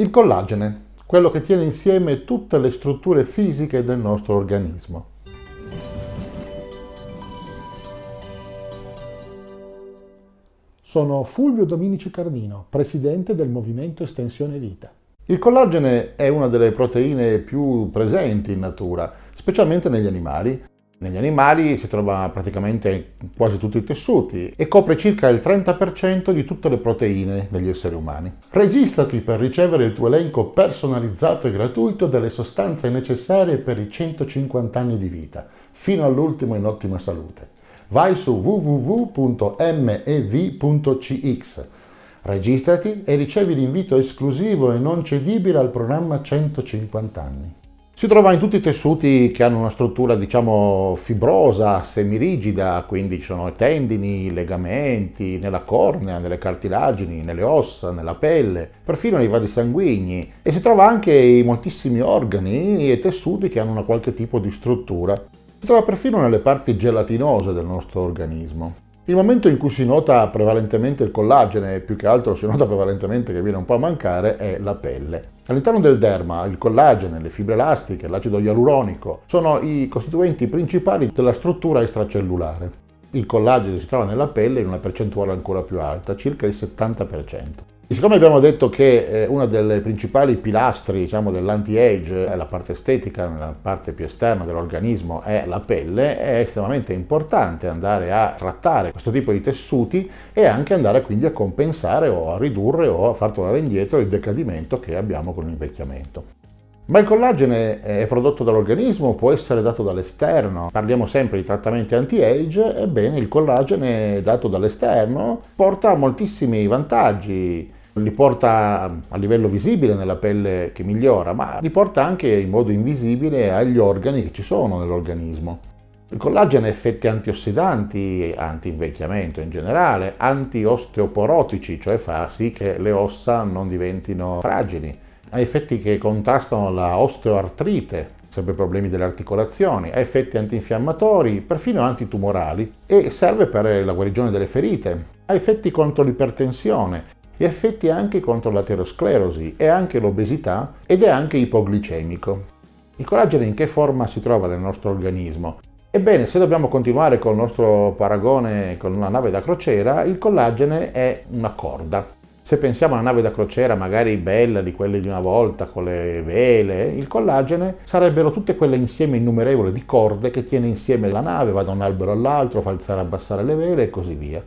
Il collagene, quello che tiene insieme tutte le strutture fisiche del nostro organismo. Sono Fulvio Dominici Cardino, presidente del Movimento Estensione Vita. Il collagene è una delle proteine più presenti in natura, specialmente negli animali. Negli animali si trova praticamente quasi tutti i tessuti e copre circa il 30% di tutte le proteine degli esseri umani. Registrati per ricevere il tuo elenco personalizzato e gratuito delle sostanze necessarie per i 150 anni di vita, fino all'ultimo in ottima salute. Vai su www.mev.cx, registrati e ricevi l'invito esclusivo e non cedibile al programma 150 anni. Si trova in tutti i tessuti che hanno una struttura, diciamo, fibrosa, semirigida, quindi ci sono tendini, i legamenti, nella cornea, nelle cartilagini, nelle ossa, nella pelle, perfino nei vasi sanguigni e si trova anche in moltissimi organi e tessuti che hanno una qualche tipo di struttura. Si trova perfino nelle parti gelatinose del nostro organismo. Il momento in cui si nota prevalentemente il collagene, più che altro si nota prevalentemente che viene un po' a mancare, è la pelle. All'interno del derma il collagene, le fibre elastiche, l'acido ialuronico sono i costituenti principali della struttura extracellulare. Il collagene si trova nella pelle in una percentuale ancora più alta, circa il 70%. E siccome abbiamo detto che eh, uno dei principali pilastri diciamo, dell'anti-age è la parte estetica, la parte più esterna dell'organismo è la pelle, è estremamente importante andare a trattare questo tipo di tessuti e anche andare quindi a compensare o a ridurre o a far tornare indietro il decadimento che abbiamo con l'invecchiamento. Ma il collagene è prodotto dall'organismo, può essere dato dall'esterno. Parliamo sempre di trattamenti anti-age, ebbene il collagene dato dall'esterno porta moltissimi vantaggi li porta a livello visibile nella pelle che migliora, ma li porta anche in modo invisibile agli organi che ci sono nell'organismo. Il collagene ha effetti antiossidanti, anti-invecchiamento in generale, anti-osteoporotici, cioè fa sì che le ossa non diventino fragili ha effetti che contrastano la osteoartrite, sempre problemi delle articolazioni, ha effetti antinfiammatori, perfino antitumorali e serve per la guarigione delle ferite, ha effetti contro l'ipertensione e effetti anche contro l'aterosclerosi e anche l'obesità ed è anche ipoglicemico. Il collagene in che forma si trova nel nostro organismo? Ebbene, se dobbiamo continuare col nostro paragone con una nave da crociera, il collagene è una corda. Se pensiamo a una nave da crociera magari bella di quelle di una volta con le vele, il collagene sarebbero tutte quelle insieme innumerevoli di corde che tiene insieme la nave, va da un albero all'altro, fa alzare e abbassare le vele e così via.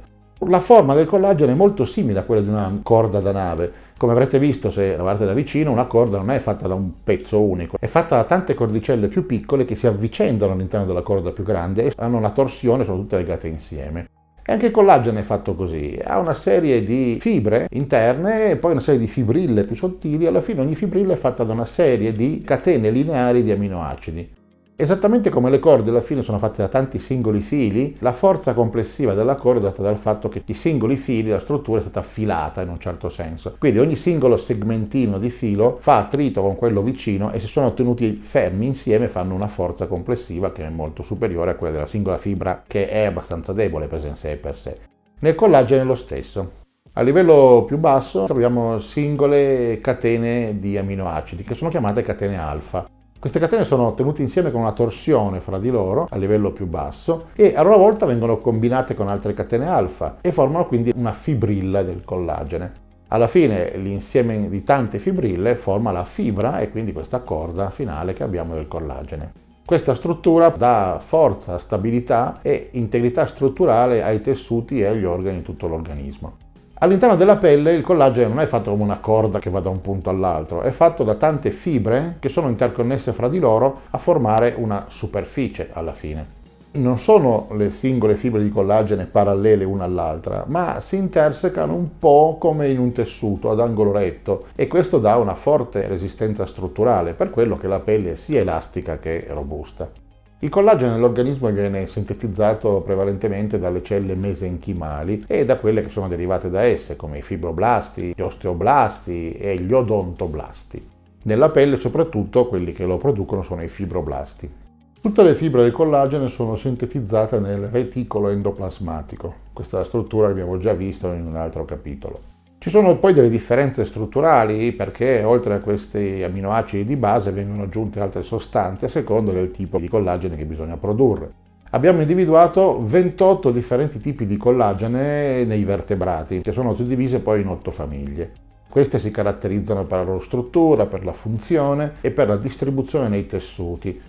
La forma del collagene è molto simile a quella di una corda da nave. Come avrete visto se la guardate da vicino, una corda non è fatta da un pezzo unico, è fatta da tante cordicelle più piccole che si avvicendano all'interno della corda più grande e hanno una torsione, sono tutte legate insieme. E anche il collagene è fatto così, ha una serie di fibre interne e poi una serie di fibrille più sottili, alla fine ogni fibrilla è fatta da una serie di catene lineari di aminoacidi. Esattamente come le corde alla fine sono fatte da tanti singoli fili, la forza complessiva della corda è data dal fatto che i singoli fili, la struttura è stata affilata in un certo senso. Quindi ogni singolo segmentino di filo fa attrito con quello vicino e se sono tenuti fermi insieme fanno una forza complessiva che è molto superiore a quella della singola fibra che è abbastanza debole per sé per sé. Nel collagene è lo stesso. A livello più basso troviamo singole catene di aminoacidi che sono chiamate catene alfa. Queste catene sono tenute insieme con una torsione fra di loro a livello più basso e a loro volta vengono combinate con altre catene alfa e formano quindi una fibrilla del collagene. Alla fine l'insieme di tante fibrille forma la fibra e quindi questa corda finale che abbiamo del collagene. Questa struttura dà forza, stabilità e integrità strutturale ai tessuti e agli organi di tutto l'organismo. All'interno della pelle il collagene non è fatto come una corda che va da un punto all'altro, è fatto da tante fibre che sono interconnesse fra di loro a formare una superficie alla fine. Non sono le singole fibre di collagene parallele una all'altra, ma si intersecano un po' come in un tessuto ad angolo retto e questo dà una forte resistenza strutturale, per quello che la pelle è sia elastica che robusta. Il collagene nell'organismo viene sintetizzato prevalentemente dalle celle mesenchimali e da quelle che sono derivate da esse, come i fibroblasti, gli osteoblasti e gli odontoblasti. Nella pelle soprattutto quelli che lo producono sono i fibroblasti. Tutte le fibre del collagene sono sintetizzate nel reticolo endoplasmatico, questa struttura abbiamo già visto in un altro capitolo. Ci sono poi delle differenze strutturali perché oltre a questi aminoacidi di base vengono aggiunte altre sostanze a seconda del tipo di collagene che bisogna produrre. Abbiamo individuato 28 differenti tipi di collagene nei vertebrati, che sono suddivise poi in 8 famiglie. Queste si caratterizzano per la loro struttura, per la funzione e per la distribuzione nei tessuti,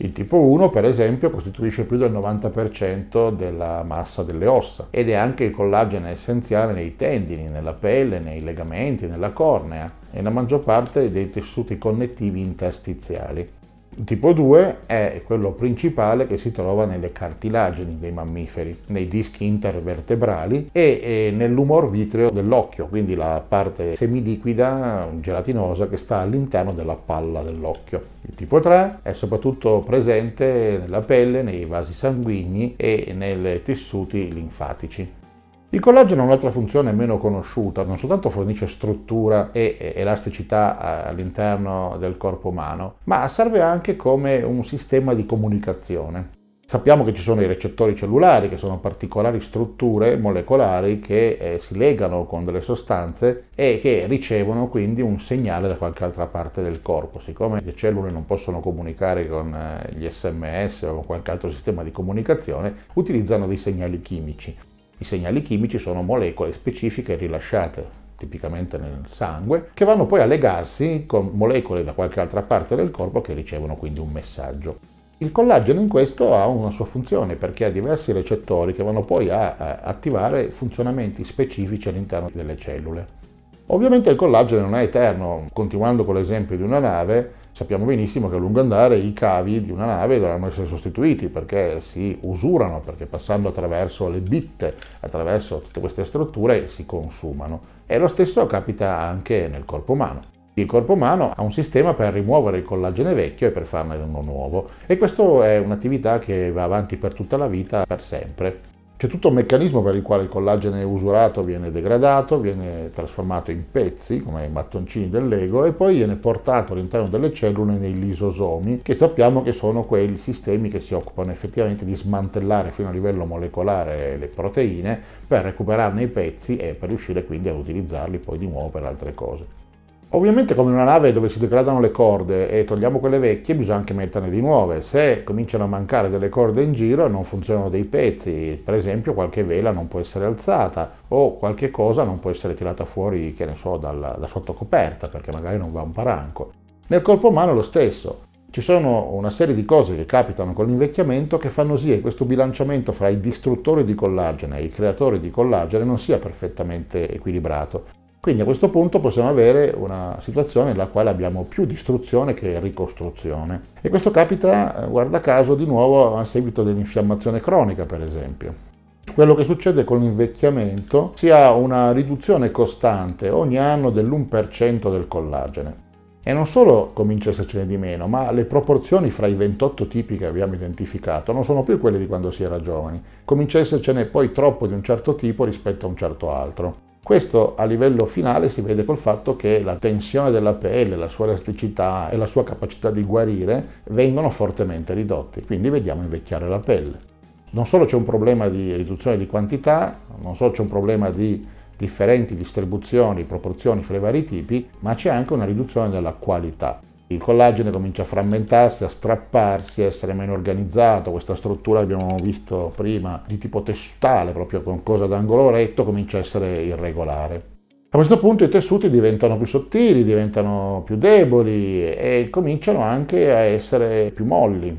il tipo 1, per esempio, costituisce più del 90% della massa delle ossa ed è anche il collagene essenziale nei tendini, nella pelle, nei legamenti, nella cornea e nella maggior parte dei tessuti connettivi interstiziali. Il tipo 2 è quello principale che si trova nelle cartilagini dei mammiferi, nei dischi intervertebrali e, nell'umor vitreo dell'occhio, quindi la parte semiliquida gelatinosa che sta all'interno della palla dell'occhio. Il tipo 3 è soprattutto presente nella pelle, nei vasi sanguigni e nei tessuti linfatici. Il collagene ha un'altra funzione meno conosciuta, non soltanto fornisce struttura e elasticità eh, all'interno del corpo umano, ma serve anche come un sistema di comunicazione. Sappiamo che ci sono i recettori cellulari, che sono particolari strutture molecolari che eh, si legano con delle sostanze e che ricevono quindi un segnale da qualche altra parte del corpo. Siccome le cellule non possono comunicare con eh, gli sms o con qualche altro sistema di comunicazione, utilizzano dei segnali chimici. I segnali chimici sono molecole specifiche rilasciate tipicamente nel sangue, che vanno poi a legarsi con molecole da qualche altra parte del corpo che ricevono quindi un messaggio. Il collagene in questo ha una sua funzione perché ha diversi recettori che vanno poi a, attivare funzionamenti specifici all'interno delle cellule. Ovviamente il collagene non è eterno, continuando con l'esempio di una nave, sappiamo benissimo che a lungo andare i cavi di una nave dovranno essere sostituiti perché si usurano, perché passando attraverso le bitte, attraverso tutte queste strutture si consumano. E lo stesso capita anche nel corpo umano. Il corpo umano ha un sistema per rimuovere il collagene vecchio e per farne uno nuovo e questa è un'attività che va avanti per tutta la vita, per sempre. C'è tutto un meccanismo per il quale il collagene usurato viene degradato, viene trasformato in pezzi, come i mattoncini del Lego, e poi viene portato all'interno delle cellule nei lisosomi, che sappiamo che sono quei sistemi che si occupano effettivamente di smantellare fino a livello molecolare le proteine per recuperarne i pezzi e per riuscire quindi ad utilizzarli poi di nuovo per altre cose. Ovviamente come una nave dove si degradano le corde e togliamo quelle vecchie bisogna anche metterne di nuove. Se cominciano a mancare delle corde in giro e non funzionano dei pezzi, per esempio qualche vela non può essere alzata o qualche cosa non può essere tirata fuori, che ne so, dalla, da sotto coperta perché magari non va un paranco. Nel corpo umano è lo stesso. Ci sono una serie di cose che capitano con l'invecchiamento che fanno sì che questo bilanciamento fra i distruttori di collagene e i creatori di collagene non sia perfettamente equilibrato quindi a questo punto possiamo avere una situazione nella quale abbiamo più distruzione che ricostruzione. E questo capita, eh, guarda caso, di nuovo a seguito dell'infiammazione cronica, per esempio. Quello che succede con l'invecchiamento si ha una riduzione costante ogni anno dell'1% del collagene. E non solo comincia a essercene di meno, ma le proporzioni fra i 28 tipi che abbiamo identificato non sono più quelle di quando si era giovani. Comincia a essercene poi troppo di un certo tipo rispetto a un certo altro. Questo a livello finale si vede col fatto che la tensione della pelle, la sua elasticità e la sua capacità di guarire vengono fortemente ridotti, quindi vediamo invecchiare la pelle. Non solo c'è un problema di riduzione di quantità, non solo c'è un problema di differenti distribuzioni, proporzioni fra i vari tipi, ma c'è anche una riduzione della qualità. Il collagene comincia a frammentarsi, a strapparsi, a essere meno organizzato, questa struttura abbiamo visto prima di tipo testale, proprio con cosa d'angolo retto, comincia a essere irregolare. A questo punto i tessuti diventano più sottili, diventano più deboli e cominciano anche a essere più molli.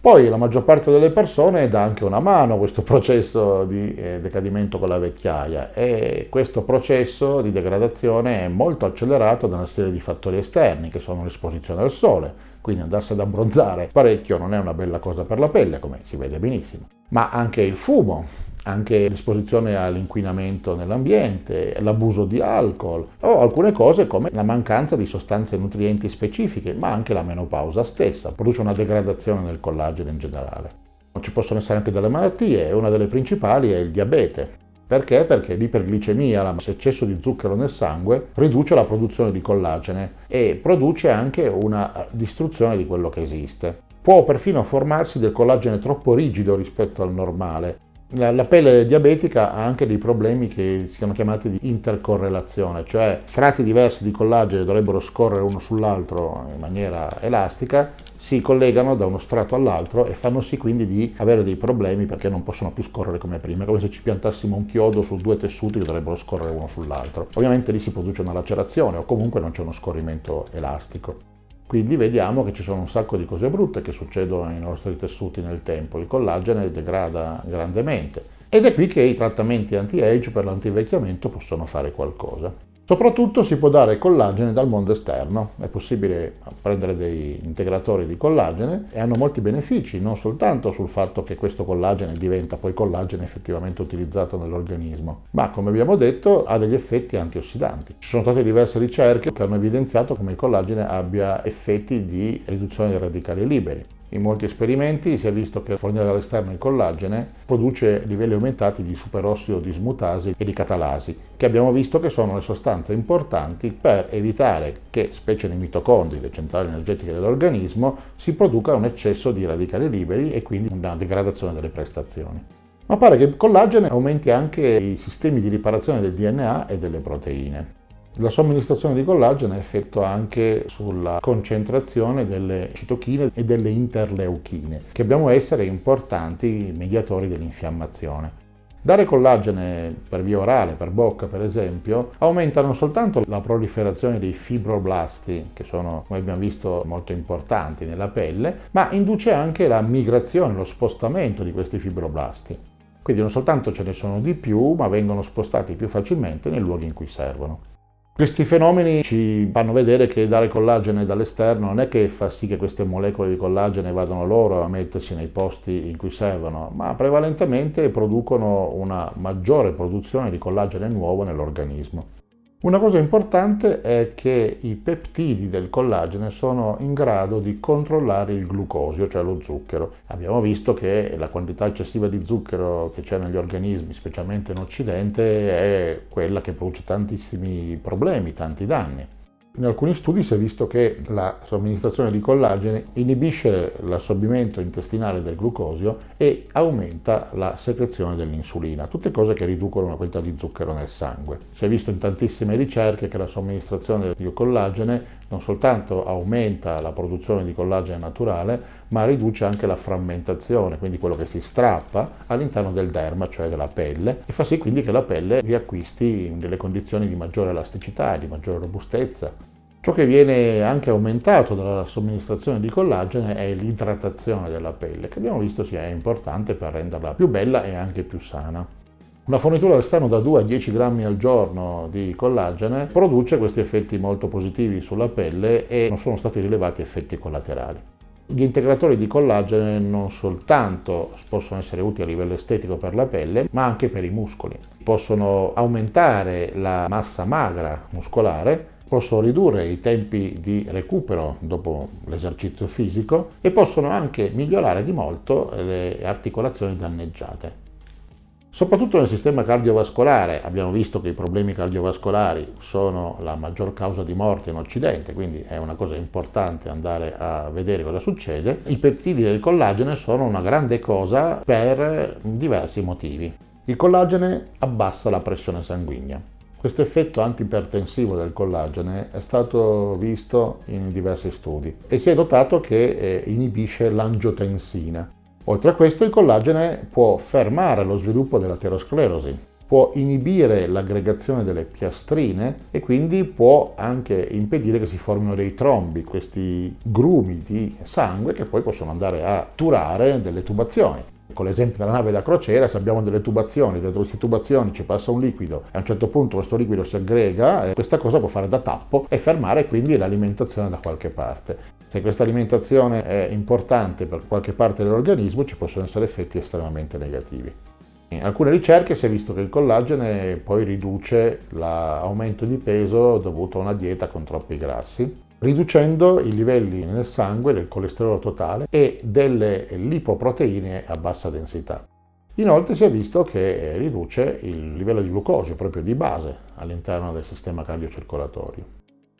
Poi la maggior parte delle persone dà anche una mano a questo processo di eh, decadimento con la vecchiaia e questo processo di degradazione è molto accelerato da una serie di fattori esterni che sono l'esposizione al sole, quindi andarsi ad abbronzare parecchio non è una bella cosa per la pelle, come si vede benissimo, ma anche il fumo, anche l'esposizione all'inquinamento nell'ambiente, l'abuso di alcol o alcune cose come la mancanza di sostanze nutrienti specifiche, ma anche la menopausa stessa produce una degradazione del collagene in generale. Ci possono essere anche delle malattie una delle principali è il diabete. Perché? Perché l'iperglicemia, l'eccesso di zucchero nel sangue, riduce la produzione di collagene e produce anche una distruzione di quello che esiste. Può perfino formarsi del collagene troppo rigido rispetto al normale La, la, pelle diabetica ha anche dei problemi che si chiamano chiamati di intercorrelazione, cioè strati diversi di collagene dovrebbero scorrere uno sull'altro in maniera elastica, si collegano da uno strato all'altro e fanno sì quindi di avere dei problemi perché non possono più scorrere come prima, come se ci piantassimo un chiodo su due tessuti che dovrebbero scorrere uno sull'altro. Ovviamente lì si produce una lacerazione o comunque non c'è uno scorrimento elastico. Quindi vediamo che ci sono un sacco di cose brutte che succedono ai nostri tessuti nel tempo. Il collagene degrada grandemente. Ed è qui che i trattamenti anti-age per l'antivecchiamento possono fare qualcosa. Soprattutto si può dare collagene dal mondo esterno, è possibile prendere dei integratori di collagene e hanno molti benefici, non soltanto sul fatto che questo collagene diventa poi collagene effettivamente utilizzato nell'organismo, ma come abbiamo detto ha degli effetti antiossidanti. Ci sono state diverse ricerche che hanno evidenziato come il collagene abbia effetti di riduzione dei radicali liberi. In molti esperimenti si è visto che fornire dall'esterno il collagene produce livelli aumentati di superossido dismutasi e di catalasi, che abbiamo visto che sono le sostanze importanti per evitare che, specie nei mitocondri, le centrali energetiche dell'organismo, si produca un eccesso di radicali liberi e quindi una degradazione delle prestazioni. Ma pare che il collagene aumenti anche i sistemi di riparazione del DNA e delle proteine. La somministrazione di collagene effettua anche sulla concentrazione delle citochine e delle interleuchine, che abbiamo essere importanti mediatori dell'infiammazione. Dare collagene per via orale, per bocca per esempio, aumenta non soltanto la proliferazione dei fibroblasti, che sono, come abbiamo visto, molto importanti nella pelle, ma induce anche la migrazione, lo spostamento di questi fibroblasti. Quindi non soltanto ce ne sono di più, ma vengono spostati più facilmente nei luoghi in cui servono. Questi fenomeni ci fanno vedere che dare collagene dall'esterno non è che fa sì che queste molecole di collagene vadano loro a mettersi nei posti in cui servono, ma prevalentemente producono una maggiore produzione di collagene nuovo nell'organismo. Una cosa importante è che i peptidi del collagene sono in grado di controllare il glucosio, cioè lo zucchero. Abbiamo visto che la quantità eccessiva di zucchero che c'è negli organismi, specialmente in Occidente, è quella che produce tantissimi problemi, tanti danni. In alcuni studi si è visto che la somministrazione di collagene inibisce l'assorbimento intestinale del glucosio e aumenta la secrezione dell'insulina, tutte cose che riducono la quantità di zucchero nel sangue. Si è visto in tantissime ricerche che la somministrazione di collagene non soltanto aumenta la produzione di collagene naturale, ma riduce anche la frammentazione, quindi quello che si strappa all'interno del derma, cioè della pelle, e fa sì quindi che la pelle riacquisti delle condizioni di maggiore elasticità e di maggiore robustezza. Ciò che viene anche aumentato dalla somministrazione di collagene è l'idratazione della pelle, che abbiamo visto sia importante per renderla più bella e anche più sana. Una fornitura all'esterno da 2 a 10 grammi al giorno di collagene produce questi effetti molto positivi sulla pelle e non sono stati rilevati effetti collaterali. Gli integratori di collagene non soltanto possono essere utili a livello estetico per la pelle, ma anche per i muscoli. Possono aumentare la massa magra muscolare possono ridurre i tempi di recupero dopo l'esercizio fisico e possono anche migliorare di molto le articolazioni danneggiate. Soprattutto nel sistema cardiovascolare abbiamo visto che i problemi cardiovascolari sono la maggior causa di morte in Occidente, quindi è una cosa importante andare a vedere cosa succede. I peptidi del collagene sono una grande cosa per diversi motivi. Il collagene abbassa la pressione sanguigna. Questo effetto antipertensivo del collagene è stato visto in diversi studi e si è notato che eh, inibisce l'angiotensina. Oltre a questo il collagene può fermare lo sviluppo dell'aterosclerosi, può inibire l'aggregazione delle piastrine e quindi può anche impedire che si formino dei trombi, questi grumi di sangue che poi possono andare a turare delle tubazioni con l'esempio della nave da crociera, se abbiamo delle tubazioni, dentro queste tubazioni ci passa un liquido e a un certo punto questo liquido si aggrega, questa cosa può fare da tappo e fermare quindi l'alimentazione da qualche parte. Se questa alimentazione è importante per qualche parte dell'organismo ci possono essere effetti estremamente negativi. In alcune ricerche si è visto che il collagene poi riduce l'aumento di peso dovuto a una dieta con troppi grassi riducendo i livelli nel sangue del colesterolo totale e delle lipoproteine a bassa densità. Inoltre si è visto che riduce il livello di glucosio proprio di base all'interno del sistema cardiocircolatorio.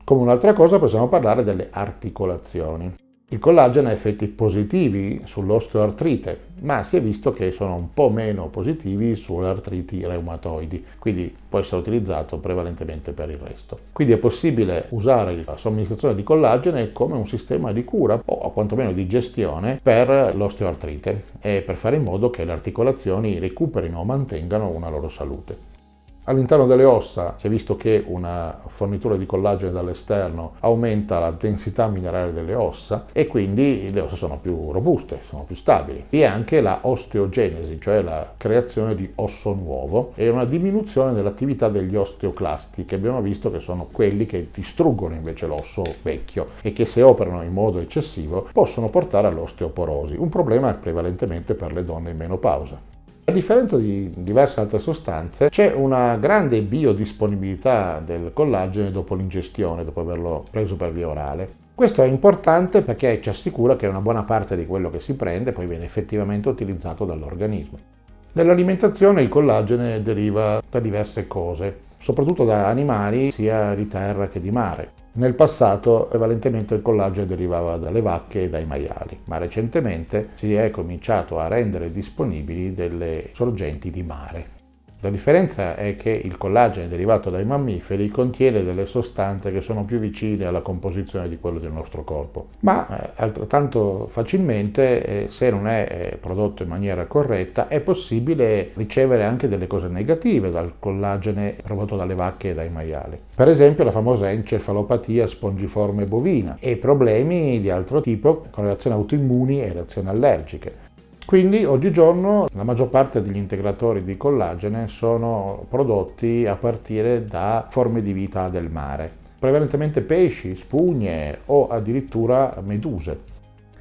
Come un'altra cosa possiamo parlare delle articolazioni. Il collagene ha effetti positivi sull'osteoartrite, ma si è visto che sono un po' meno positivi sulle artriti reumatoidi, quindi può essere utilizzato prevalentemente per il resto. Quindi è possibile usare la somministrazione di collagene come un sistema di cura o quantomeno di gestione per l'osteoartrite e per fare in modo che le articolazioni recuperino o mantengano una loro salute. All'interno delle ossa si è visto che una fornitura di collagene dall'esterno aumenta la densità minerale delle ossa e quindi le ossa sono più robuste, sono più stabili. Vi è anche la osteogenesi, cioè la creazione di osso nuovo e una diminuzione dell'attività degli osteoclasti che abbiamo visto che sono quelli che distruggono invece l'osso vecchio e che se operano in modo eccessivo possono portare all'osteoporosi, un problema prevalentemente per le donne in menopausa. A differenza di diverse altre sostanze, c'è una grande biodisponibilità del collagene dopo l'ingestione, dopo averlo preso per via orale. Questo è importante perché ci assicura che una buona parte di quello che si prende poi viene effettivamente utilizzato dall'organismo. Nell'alimentazione il collagene deriva da diverse cose, soprattutto da animali sia di terra che di mare. Nel passato prevalentemente il collagene derivava dalle vacche e dai maiali, ma recentemente si è cominciato a rendere disponibili delle sorgenti di mare. La differenza è che il collagene derivato dai mammiferi contiene delle sostanze che sono più vicine alla composizione di quello del nostro corpo, ma eh, altrettanto facilmente, eh, se non è eh, prodotto in maniera corretta, è possibile ricevere anche delle cose negative dal collagene prodotto dalle vacche e dai maiali. Per esempio la famosa encefalopatia spongiforme bovina e problemi di altro tipo con reazioni autoimmuni e reazioni allergiche. Quindi oggigiorno la maggior parte degli integratori di collagene sono prodotti a partire da forme di vita del mare, prevalentemente pesci, spugne o addirittura meduse.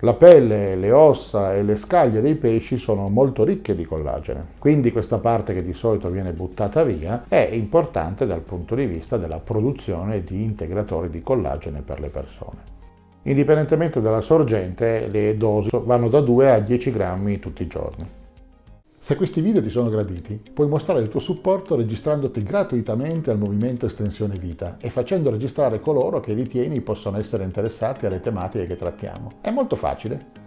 La pelle, le ossa e le scaglie dei pesci sono molto ricche di collagene, quindi questa parte che di solito viene buttata via è importante dal punto di vista della produzione di integratori di collagene per le persone. Indipendentemente dalla sorgente, le dosi vanno da 2 a 10 grammi tutti i giorni. Se questi video ti sono graditi, puoi mostrare il tuo supporto registrandoti gratuitamente al movimento Estensione Vita e facendo registrare coloro che ritieni possono essere interessati alle tematiche che trattiamo. È molto facile.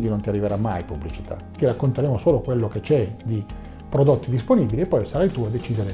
quindi non ti arriverà mai pubblicità. Ti racconteremo solo quello che c'è di prodotti disponibili e poi sarai tu a decidere